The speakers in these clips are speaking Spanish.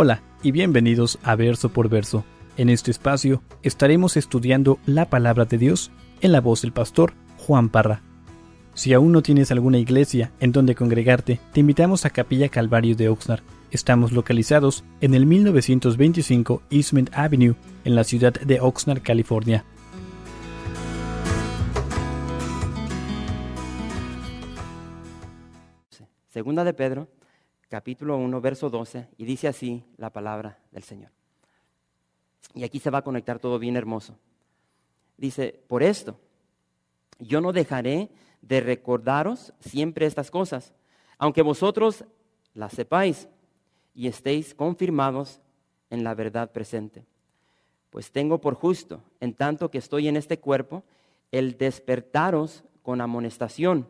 Hola y bienvenidos a Verso por Verso. En este espacio estaremos estudiando la palabra de Dios en la voz del pastor Juan Parra. Si aún no tienes alguna iglesia en donde congregarte, te invitamos a Capilla Calvario de Oxnard. Estamos localizados en el 1925 Eastman Avenue, en la ciudad de Oxnard, California. Segunda de Pedro, capítulo 1, verso 12, y dice así la palabra del Señor. Y aquí se va a conectar todo bien hermoso. Dice, por esto, yo no dejaré de recordaros siempre estas cosas, aunque vosotros las sepáis y estéis confirmados en la verdad presente. Pues tengo por justo, en tanto que estoy en este cuerpo, el despertaros con amonestación,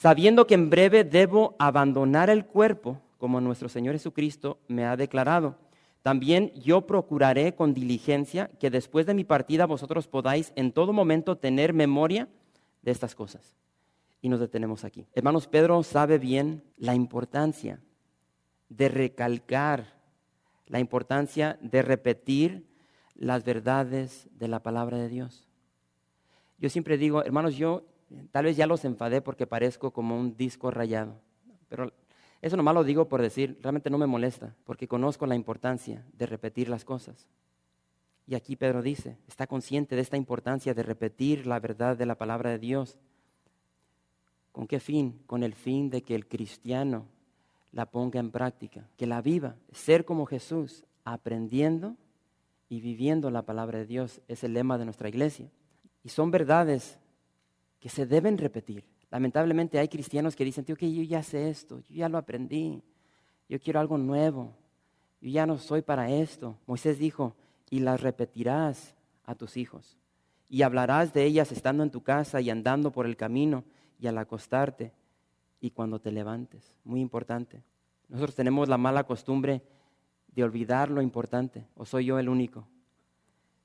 sabiendo que en breve debo abandonar el cuerpo, como nuestro Señor Jesucristo me ha declarado también yo procuraré con diligencia que después de mi partida vosotros podáis en todo momento tener memoria de estas cosas. Y nos detenemos aquí. Hermanos, Pedro sabe bien la importancia de recalcar, la importancia de repetir las verdades de la palabra de Dios. Yo siempre digo, hermanos, yo tal vez ya los enfadé porque parezco como un disco rayado, pero eso nomás lo digo por decir, realmente no me molesta, porque conozco la importancia de repetir las cosas. Y aquí Pedro dice, está consciente de esta importancia de repetir la verdad de la palabra de Dios. ¿Con qué fin? Con el fin de que el cristiano la ponga en práctica, que la viva, ser como Jesús, aprendiendo y viviendo la palabra de Dios. Es el lema de nuestra iglesia. Y son verdades que se deben repetir. Lamentablemente hay cristianos que dicen, tío, que yo ya sé esto, yo ya lo aprendí, yo quiero algo nuevo, yo ya no soy para esto. Moisés dijo, y las repetirás a tus hijos, y hablarás de ellas estando en tu casa y andando por el camino y al acostarte y cuando te levantes. Muy importante. Nosotros tenemos la mala costumbre de olvidar lo importante, o soy yo el único.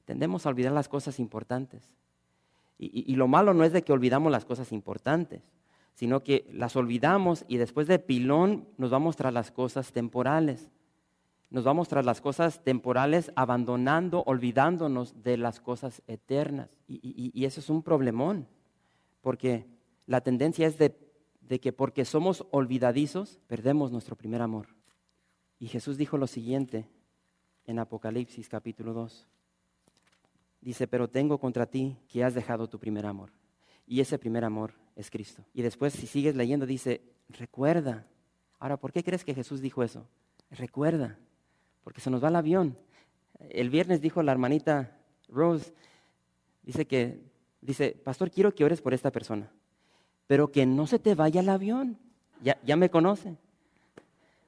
Tendemos a olvidar las cosas importantes. Y, lo malo no es de que olvidamos las cosas importantes, sino que las olvidamos y después de pilón nos vamos tras las cosas temporales. Nos vamos tras las cosas temporales abandonando, olvidándonos de las cosas eternas. Y, eso es un problemón, porque la tendencia es de, de que porque somos olvidadizos, perdemos nuestro primer amor. Y Jesús dijo lo siguiente en Apocalipsis capítulo 2. Dice, pero tengo contra ti que has dejado tu primer amor. Y ese primer amor es Cristo. Y después, si sigues leyendo, dice, recuerda. Ahora, ¿por qué crees que Jesús dijo eso? Recuerda, porque se nos va el avión. El viernes dijo la hermanita Rose, dice que, dice, pastor, quiero que ores por esta persona, pero que no se te vaya el avión. Ya, ya me conoce.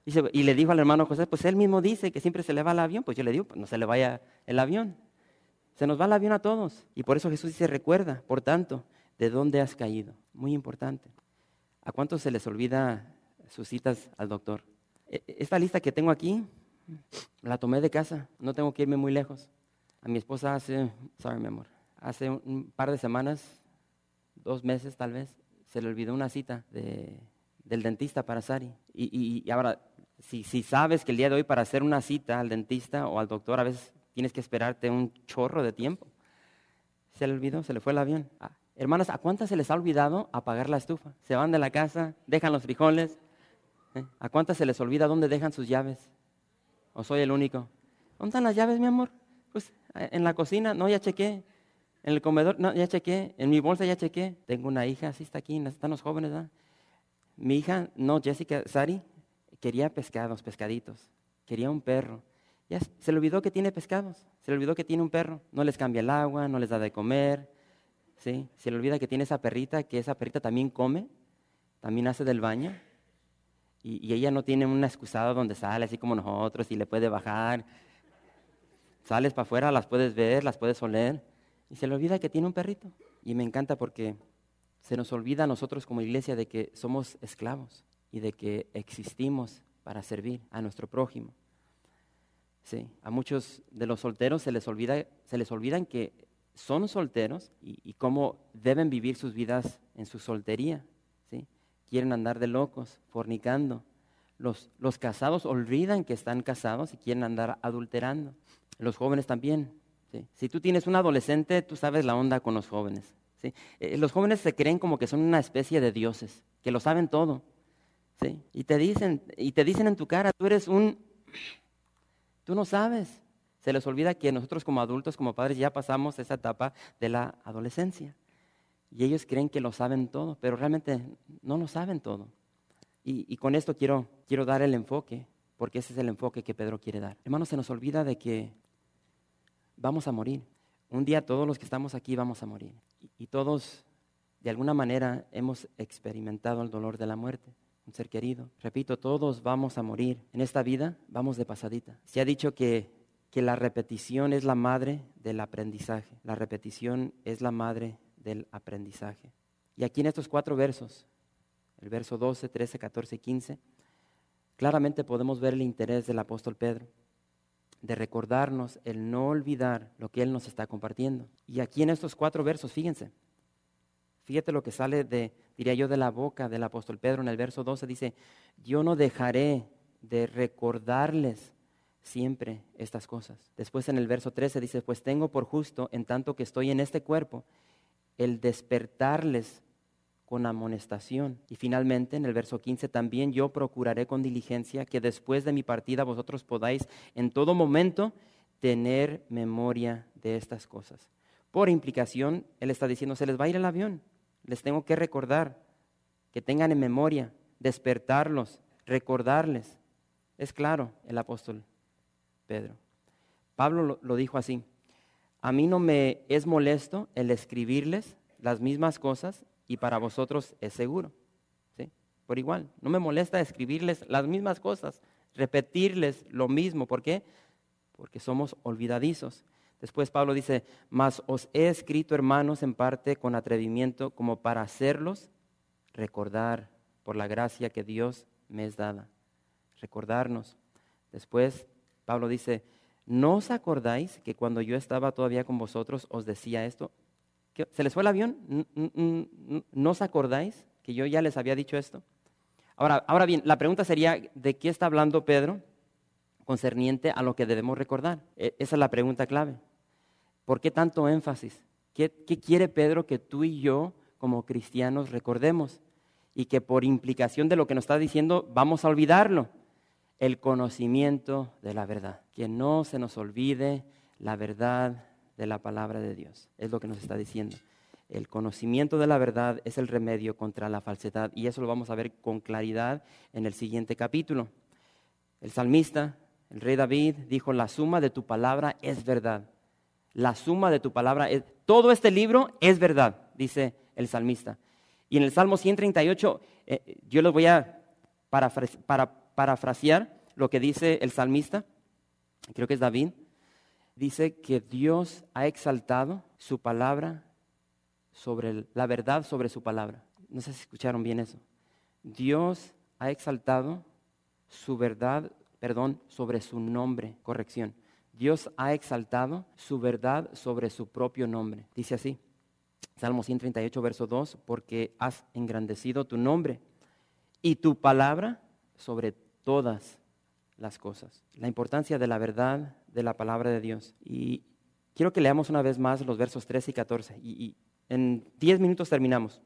Dice, y le dijo al hermano José, pues él mismo dice que siempre se le va el avión, pues yo le digo, pues no se le vaya el avión. Se nos va el avión a todos. Y por eso Jesús dice, recuerda, por tanto, de dónde has caído. Muy importante. ¿A cuántos se les olvida sus citas al doctor? E, e, esta lista que tengo aquí, la tomé de casa. No tengo que irme muy lejos. A mi esposa hace, sorry mi amor, hace un par de semanas, dos meses tal vez, se le olvidó una cita del dentista para Sari. Y, ahora, si, si sabes que el día de hoy para hacer una cita al dentista o al doctor, a veces tienes que esperarte un chorro de tiempo. Se le olvidó, se le fue el avión. Ah, hermanas, ¿a cuántas se les ha olvidado apagar la estufa? Se van de la casa, dejan los frijoles. ¿eh? ¿A cuántas se les olvida dónde dejan sus llaves? ¿O soy el único? ¿Dónde están las llaves, mi amor? Pues eh, en la cocina, no, ya chequé. En el comedor, no, ya chequé. En mi bolsa ya chequé. Tengo una hija, así está aquí, están los jóvenes, ¿verdad? Mi hija, no, Jessica, Sari, quería pescados, pescaditos. Quería un perro. Se le olvidó que tiene pescados, se le olvidó que tiene un perro, no les cambia el agua, no les da de comer, ¿sí? se le olvida que tiene esa perrita, que esa perrita también come, también hace del baño, y, ella no tiene una excusada donde sale así como nosotros y le puede bajar. Sales para afuera, las puedes ver, las puedes oler, y se le olvida que tiene un perrito. Y me encanta porque se nos olvida a nosotros como iglesia de que somos esclavos y de que existimos para servir a nuestro prójimo. Sí, a muchos de los solteros se les olvida, se les olvidan que son solteros y, cómo deben vivir sus vidas en su soltería. ¿sí? Quieren andar de locos, fornicando, Los, los casados olvidan que están casados y quieren andar adulterando. Los jóvenes también. Si tú tienes un adolescente, tú sabes la onda con los jóvenes. Eh, los jóvenes se creen como que son una especie de dioses, que lo saben todo. Y, te dicen, y te dicen en tu cara, tú eres un... Tú no sabes. Se les olvida que nosotros como adultos, como padres, ya pasamos esa etapa de la adolescencia. Y ellos creen que lo saben todo, pero realmente no lo saben todo. Y, con esto quiero, quiero dar el enfoque, porque ese es el enfoque que Pedro quiere dar. Hermanos, se nos olvida de que vamos a morir. Un día todos los que estamos aquí vamos a morir. Y, todos, de alguna manera, hemos experimentado el dolor de la muerte. Un ser querido. Repito, todos vamos a morir. En esta vida vamos de pasadita. Se ha dicho que, que la repetición es la madre del aprendizaje. La repetición es la madre del aprendizaje. Y aquí en estos cuatro versos, el verso 12, 13, 14 y 15, claramente podemos ver el interés del apóstol Pedro de recordarnos el no olvidar lo que él nos está compartiendo. Y aquí en estos cuatro versos, fíjense, fíjate lo que sale de, diría yo, de la boca del apóstol Pedro en el verso 12, dice, yo no dejaré de recordarles siempre estas cosas. Después en el verso 13 dice, pues tengo por justo, en tanto que estoy en este cuerpo, el despertarles con amonestación. Y finalmente, en el verso 15, también yo procuraré con diligencia que después de mi partida vosotros podáis en todo momento tener memoria de estas cosas. Por implicación, él está diciendo, se les va a ir el avión, les tengo que recordar, que tengan en memoria, despertarlos, recordarles. Es claro el apóstol Pedro. Pablo lo, dijo así, a mí no me es molesto el escribirles las mismas cosas y para vosotros es seguro. ¿sí? Por igual, no me molesta escribirles las mismas cosas, repetirles lo mismo. ¿Por qué? Porque somos olvidadizos. Después Pablo dice, mas os he escrito, hermanos, en parte con atrevimiento, como para hacerlos recordar por la gracia que Dios me es dada. Recordarnos. Después Pablo dice, ¿no os acordáis que cuando yo estaba todavía con vosotros os decía esto? ¿Se les fue el avión? ¿No os acordáis que yo ya les había dicho esto? Ahora, ahora bien, la pregunta sería, ¿de qué está hablando Pedro concerniente a lo que debemos recordar? E, esa es la pregunta clave. ¿Por qué tanto énfasis? ¿Qué, ¿Qué, quiere Pedro que tú y yo como cristianos recordemos? Y que por implicación de lo que nos está diciendo vamos a olvidarlo. El conocimiento de la verdad. Que no se nos olvide la verdad de la palabra de Dios. Es lo que nos está diciendo. El conocimiento de la verdad es el remedio contra la falsedad y eso lo vamos a ver con claridad en el siguiente capítulo. El salmista, el rey David, dijo, la suma de tu palabra es verdad. La suma de tu palabra es... Todo este libro es verdad, dice el salmista. Y en el Salmo 138, eh, yo les voy a parafrasear lo que dice el salmista, creo que es David dice que Dios ha exaltado su palabra sobre la verdad sobre su palabra. No sé si escucharon bien eso. Dios ha exaltado su verdad, perdón, sobre su nombre, corrección. Dios ha exaltado su verdad sobre su propio nombre. Dice así, Salmo 138, verso 2, porque has engrandecido tu nombre y tu palabra sobre todas las cosas. La importancia de la verdad de la palabra de Dios. Y quiero que leamos una vez más los versos 13 y 14. Y, en 10 minutos terminamos.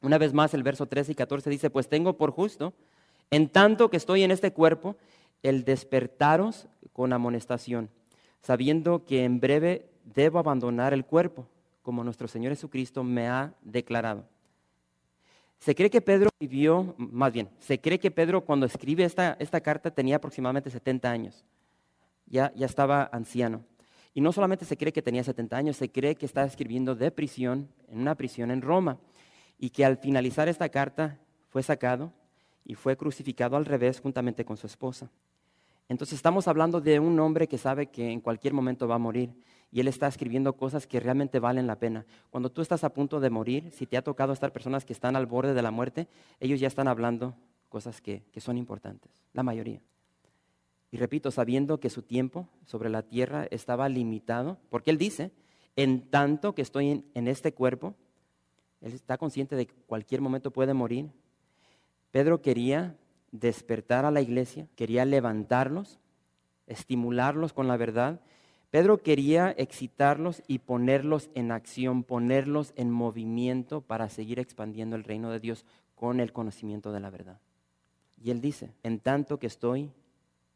Una vez más el verso 13 y 14 dice, pues tengo por justo, en tanto que estoy en este cuerpo, el despertaros con amonestación, sabiendo que en breve debo abandonar el cuerpo, como nuestro Señor Jesucristo me ha declarado. Se cree que Pedro vivió, más bien, se cree que Pedro cuando escribe esta, esta carta tenía aproximadamente 70 años. Ya, ya estaba anciano. Y no solamente se cree que tenía 70 años, se cree que estaba escribiendo de prisión, en una prisión en Roma. Y que al finalizar esta carta fue sacado y fue crucificado al revés juntamente con su esposa. Entonces estamos hablando de un hombre que sabe que en cualquier momento va a morir y él está escribiendo cosas que realmente valen la pena. Cuando tú estás a punto de morir, si te ha tocado estar personas que están al borde de la muerte, ellos ya están hablando cosas que, son importantes, la mayoría. Y repito, sabiendo que su tiempo sobre la tierra estaba limitado, porque él dice, en tanto que estoy en, en este cuerpo, él está consciente de que cualquier momento puede morir. Pedro quería despertar a la iglesia, quería levantarlos, estimularlos con la verdad. Pedro quería excitarlos y ponerlos en acción, ponerlos en movimiento para seguir expandiendo el reino de Dios con el conocimiento de la verdad. Y él dice, en tanto que estoy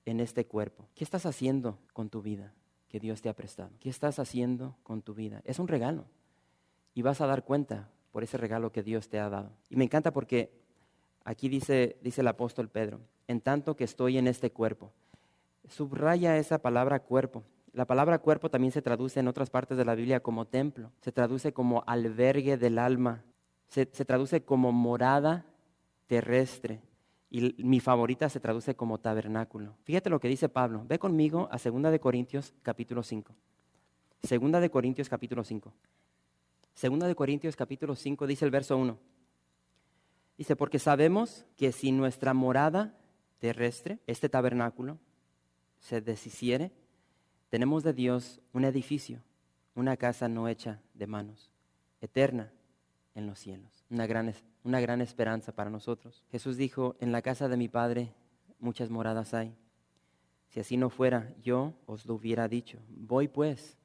en este cuerpo, ¿qué estás haciendo con tu vida que Dios te ha prestado? ¿Qué estás haciendo con tu vida? Es un regalo. Y vas a dar cuenta por ese regalo que Dios te ha dado. Y me encanta porque aquí dice, dice el apóstol Pedro, en tanto que estoy en este cuerpo. Subraya esa palabra cuerpo. La palabra cuerpo también se traduce en otras partes de la Biblia como templo, se traduce como albergue del alma, se, traduce como morada terrestre. Y mi favorita se traduce como tabernáculo. Fíjate lo que dice Pablo. Ve conmigo a 2 de Corintios capítulo 5. 2 de Corintios capítulo 5. 2 de Corintios capítulo 5 dice el verso 1. Dice, porque sabemos que si nuestra morada terrestre, este tabernáculo, se deshiciere, tenemos de Dios un edificio, una casa no hecha de manos, eterna en los cielos, una gran, una gran esperanza para nosotros. Jesús dijo, en la casa de mi Padre muchas moradas hay. Si así no fuera, yo os lo hubiera dicho. Voy pues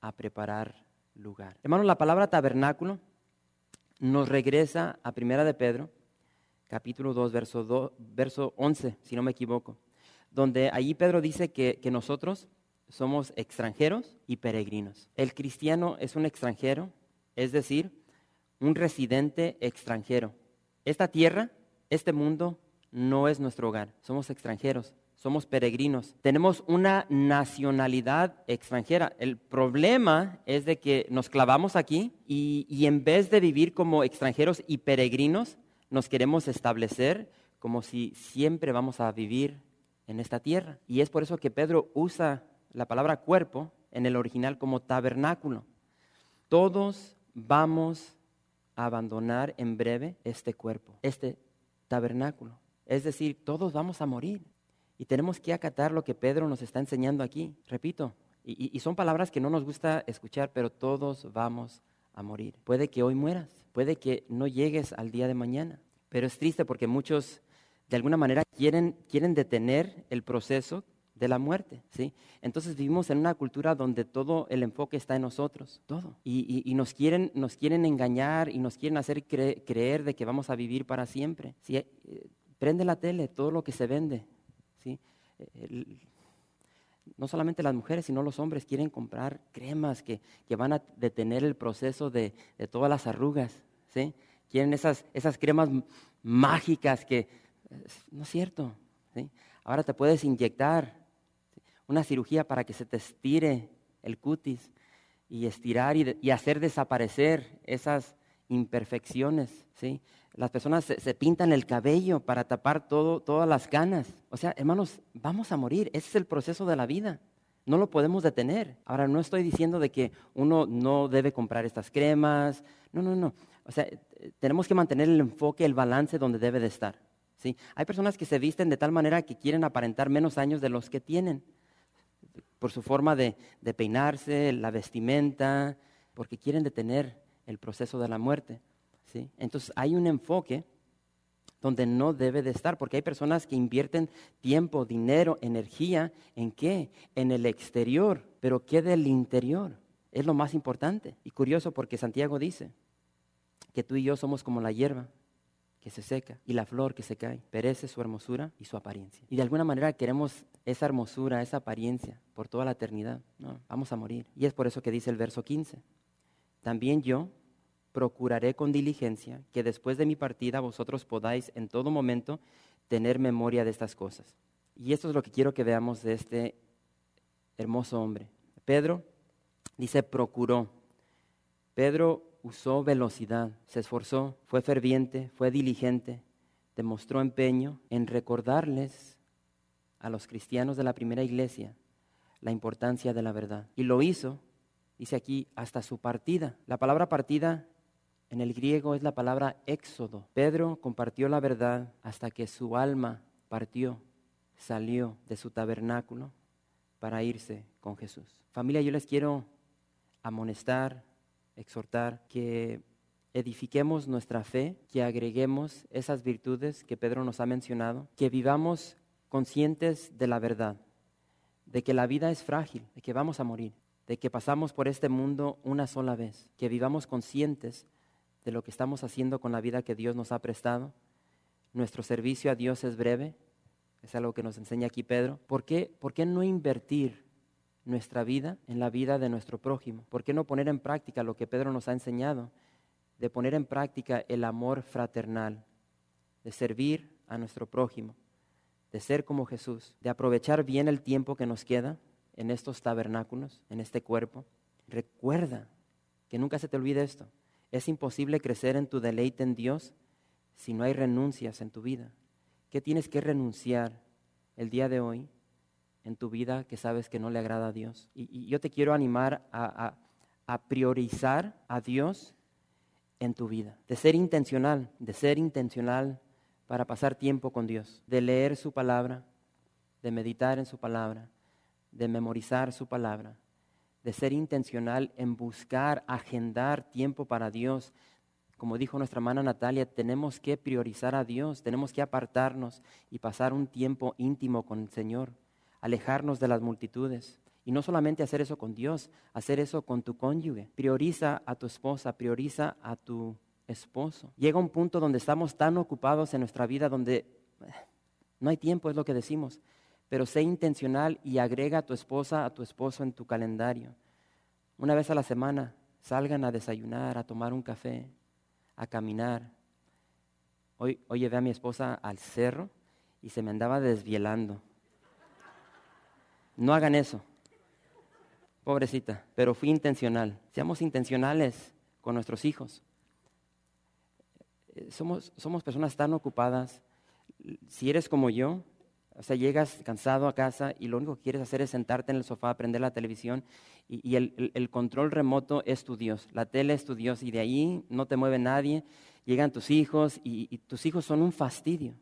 a preparar lugar. Hermanos, la palabra tabernáculo nos regresa a Primera de Pedro, capítulo 2, verso, 2, verso 11, si no me equivoco donde allí Pedro dice que, nosotros somos extranjeros y peregrinos. El cristiano es un extranjero, es decir, un residente extranjero. Esta tierra, este mundo, no es nuestro hogar. Somos extranjeros, somos peregrinos. Tenemos una nacionalidad extranjera. El problema es de que nos clavamos aquí y, y en vez de vivir como extranjeros y peregrinos, nos queremos establecer como si siempre vamos a vivir en esta tierra. Y es por eso que Pedro usa la palabra cuerpo en el original como tabernáculo. Todos vamos a abandonar en breve este cuerpo, este tabernáculo. Es decir, todos vamos a morir. Y tenemos que acatar lo que Pedro nos está enseñando aquí. Repito, y, son palabras que no nos gusta escuchar, pero todos vamos a morir. Puede que hoy mueras, puede que no llegues al día de mañana, pero es triste porque muchos de alguna manera quieren, quieren detener el proceso de la muerte, ¿sí? Entonces vivimos en una cultura donde todo el enfoque está en nosotros, todo. Y, nos, quieren, nos quieren engañar y nos quieren hacer creer de que vamos a vivir para siempre. ¿sí? Eh, prende la tele, todo lo que se vende, ¿sí? no solamente las mujeres, sino los hombres quieren comprar cremas que, que van a detener el proceso de, de todas las arrugas, ¿sí? Quieren esas, esas cremas mágicas que no es cierto. Ahora te puedes inyectar una cirugía para que se te estire el cutis y estirar y, hacer desaparecer esas imperfecciones. ¿sí? Las personas se, pintan el cabello para tapar todo, todas las canas. O sea, hermanos, vamos a morir. Ese es el proceso de la vida. No lo podemos detener. Ahora, no estoy diciendo de que uno no debe comprar estas cremas. No, no, no. O sea, tenemos que mantener el enfoque, el balance donde debe de estar. Hay personas que se visten de tal manera que quieren aparentar menos años de los que tienen, por su forma de, peinarse, la vestimenta, porque quieren detener el proceso de la muerte. Entonces hay un enfoque donde no debe de estar, porque hay personas que invierten tiempo, dinero, energía, ¿en qué? En el exterior, pero ¿qué del interior? Es lo más importante. Y curioso porque Santiago dice que tú y yo somos como la hierba que se seca y la flor que se cae. Perece su hermosura y su apariencia. Y de alguna manera queremos esa hermosura, esa apariencia por toda la eternidad. No, vamos a morir. Y es por eso que dice el verso 15. También yo procuraré con diligencia que después de mi partida vosotros podáis en todo momento tener memoria de estas cosas. Y esto es lo que quiero que veamos de este hermoso hombre. Pedro dice procuró. Pedro usó velocidad, se esforzó, fue ferviente, fue diligente, demostró empeño en recordarles a los cristianos de la primera iglesia la importancia de la verdad. Y lo hizo, dice aquí, hasta su partida. La palabra partida en el griego es la palabra éxodo. Pedro compartió la verdad hasta que su alma partió, salió de su tabernáculo para irse con Jesús. Familia, yo les quiero amonestar, exhortar que edifiquemos nuestra fe, que agreguemos esas virtudes que Pedro nos ha mencionado, que vivamos conscientes de la verdad, de que la vida es frágil, de que vamos a morir, de que pasamos por este mundo una sola vez, que vivamos conscientes de lo que estamos haciendo con la vida que Dios nos ha prestado. Nuestro servicio a Dios es breve, es algo que nos enseña aquí Pedro. ¿Por qué, ¿Por qué no invertir nuestra vida en la vida de nuestro prójimo? ¿Por qué no poner en práctica lo que Pedro nos ha enseñado? De poner en práctica el amor fraternal, de servir a nuestro prójimo, de ser como Jesús, de aprovechar bien el tiempo que nos queda en estos tabernáculos, en este cuerpo. Recuerda que nunca se te olvide esto. Es imposible crecer en tu deleite en Dios si no hay renuncias en tu vida. ¿Qué tienes que renunciar el día de hoy en tu vida que sabes que no le agrada a Dios? Y, yo te quiero animar a, a priorizar a Dios en tu vida, de ser intencional, de ser intencional para pasar tiempo con Dios, de leer su palabra, de meditar en su palabra, de memorizar su palabra, de ser intencional en buscar, agendar tiempo para Dios. Como dijo nuestra hermana Natalia, tenemos que priorizar a Dios, tenemos que apartarnos y pasar un tiempo íntimo con el Señor, alejarnos de las multitudes. Y no solamente hacer eso con Dios, hacer eso con tu cónyuge. Prioriza a tu esposa, prioriza a tu esposo. Llega un punto donde estamos tan ocupados en nuestra vida donde eh, no hay tiempo, es lo que decimos pero sé intencional y agrega a tu esposa, a tu esposo en tu calendario. Una vez a la semana salgan a desayunar, a tomar un café, a caminar. Hoy, hoy llevé a mi esposa al cerro y se me andaba desvielando. No hagan eso, pobrecita, pero fui intencional. Seamos intencionales con nuestros hijos. Eh, somos, somos personas tan ocupadas. Si eres como yo, o sea, llegas cansado a casa y lo único que quieres hacer es sentarte en el sofá, prender la televisión y, el, control remoto es tu Dios, la tele es tu Dios y de ahí no te mueve nadie. Llegan tus hijos y, y tus hijos son un fastidio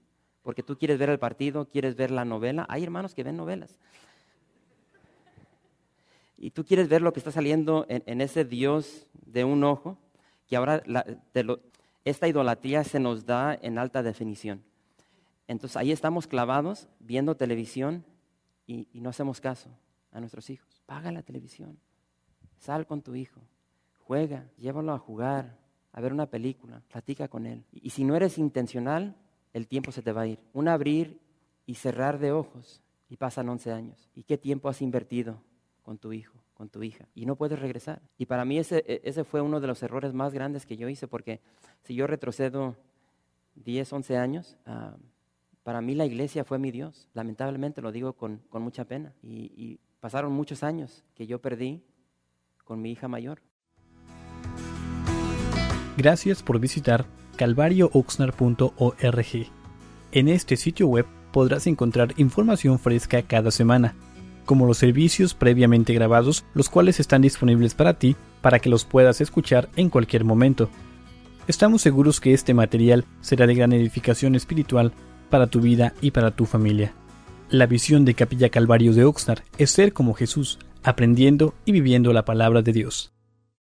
porque tú quieres ver el partido, quieres ver la novela. Hay hermanos que ven novelas. Y tú quieres ver lo que está saliendo en, ese Dios de un ojo, que ahora esta idolatría se nos da en alta definición. Entonces ahí estamos clavados viendo televisión y, no hacemos caso a nuestros hijos. Paga la televisión, sal con tu hijo, juega, llévalo a jugar, a ver una película, platica con él. Y, y si no eres intencional, el tiempo se te va a ir. Un abrir y cerrar de ojos y pasan 11 años. ¿Y qué tiempo has invertido con tu hijo, con tu hija? Y no puedes regresar. Y para mí ese, e, ese fue uno de los errores más grandes que yo hice, porque si yo retrocedo 10, 11 años, uh, para mí la iglesia fue mi Dios. Lamentablemente lo digo con, mucha pena. Y, pasaron muchos años que yo perdí con mi hija mayor. Gracias por visitar calvariooxnar.org. En este sitio web podrás encontrar información fresca cada semana, como los servicios previamente grabados, los cuales están disponibles para ti para que los puedas escuchar en cualquier momento. Estamos seguros que este material será de gran edificación espiritual para tu vida y para tu familia. La visión de Capilla Calvario de Oxnard es ser como Jesús, aprendiendo y viviendo la palabra de Dios.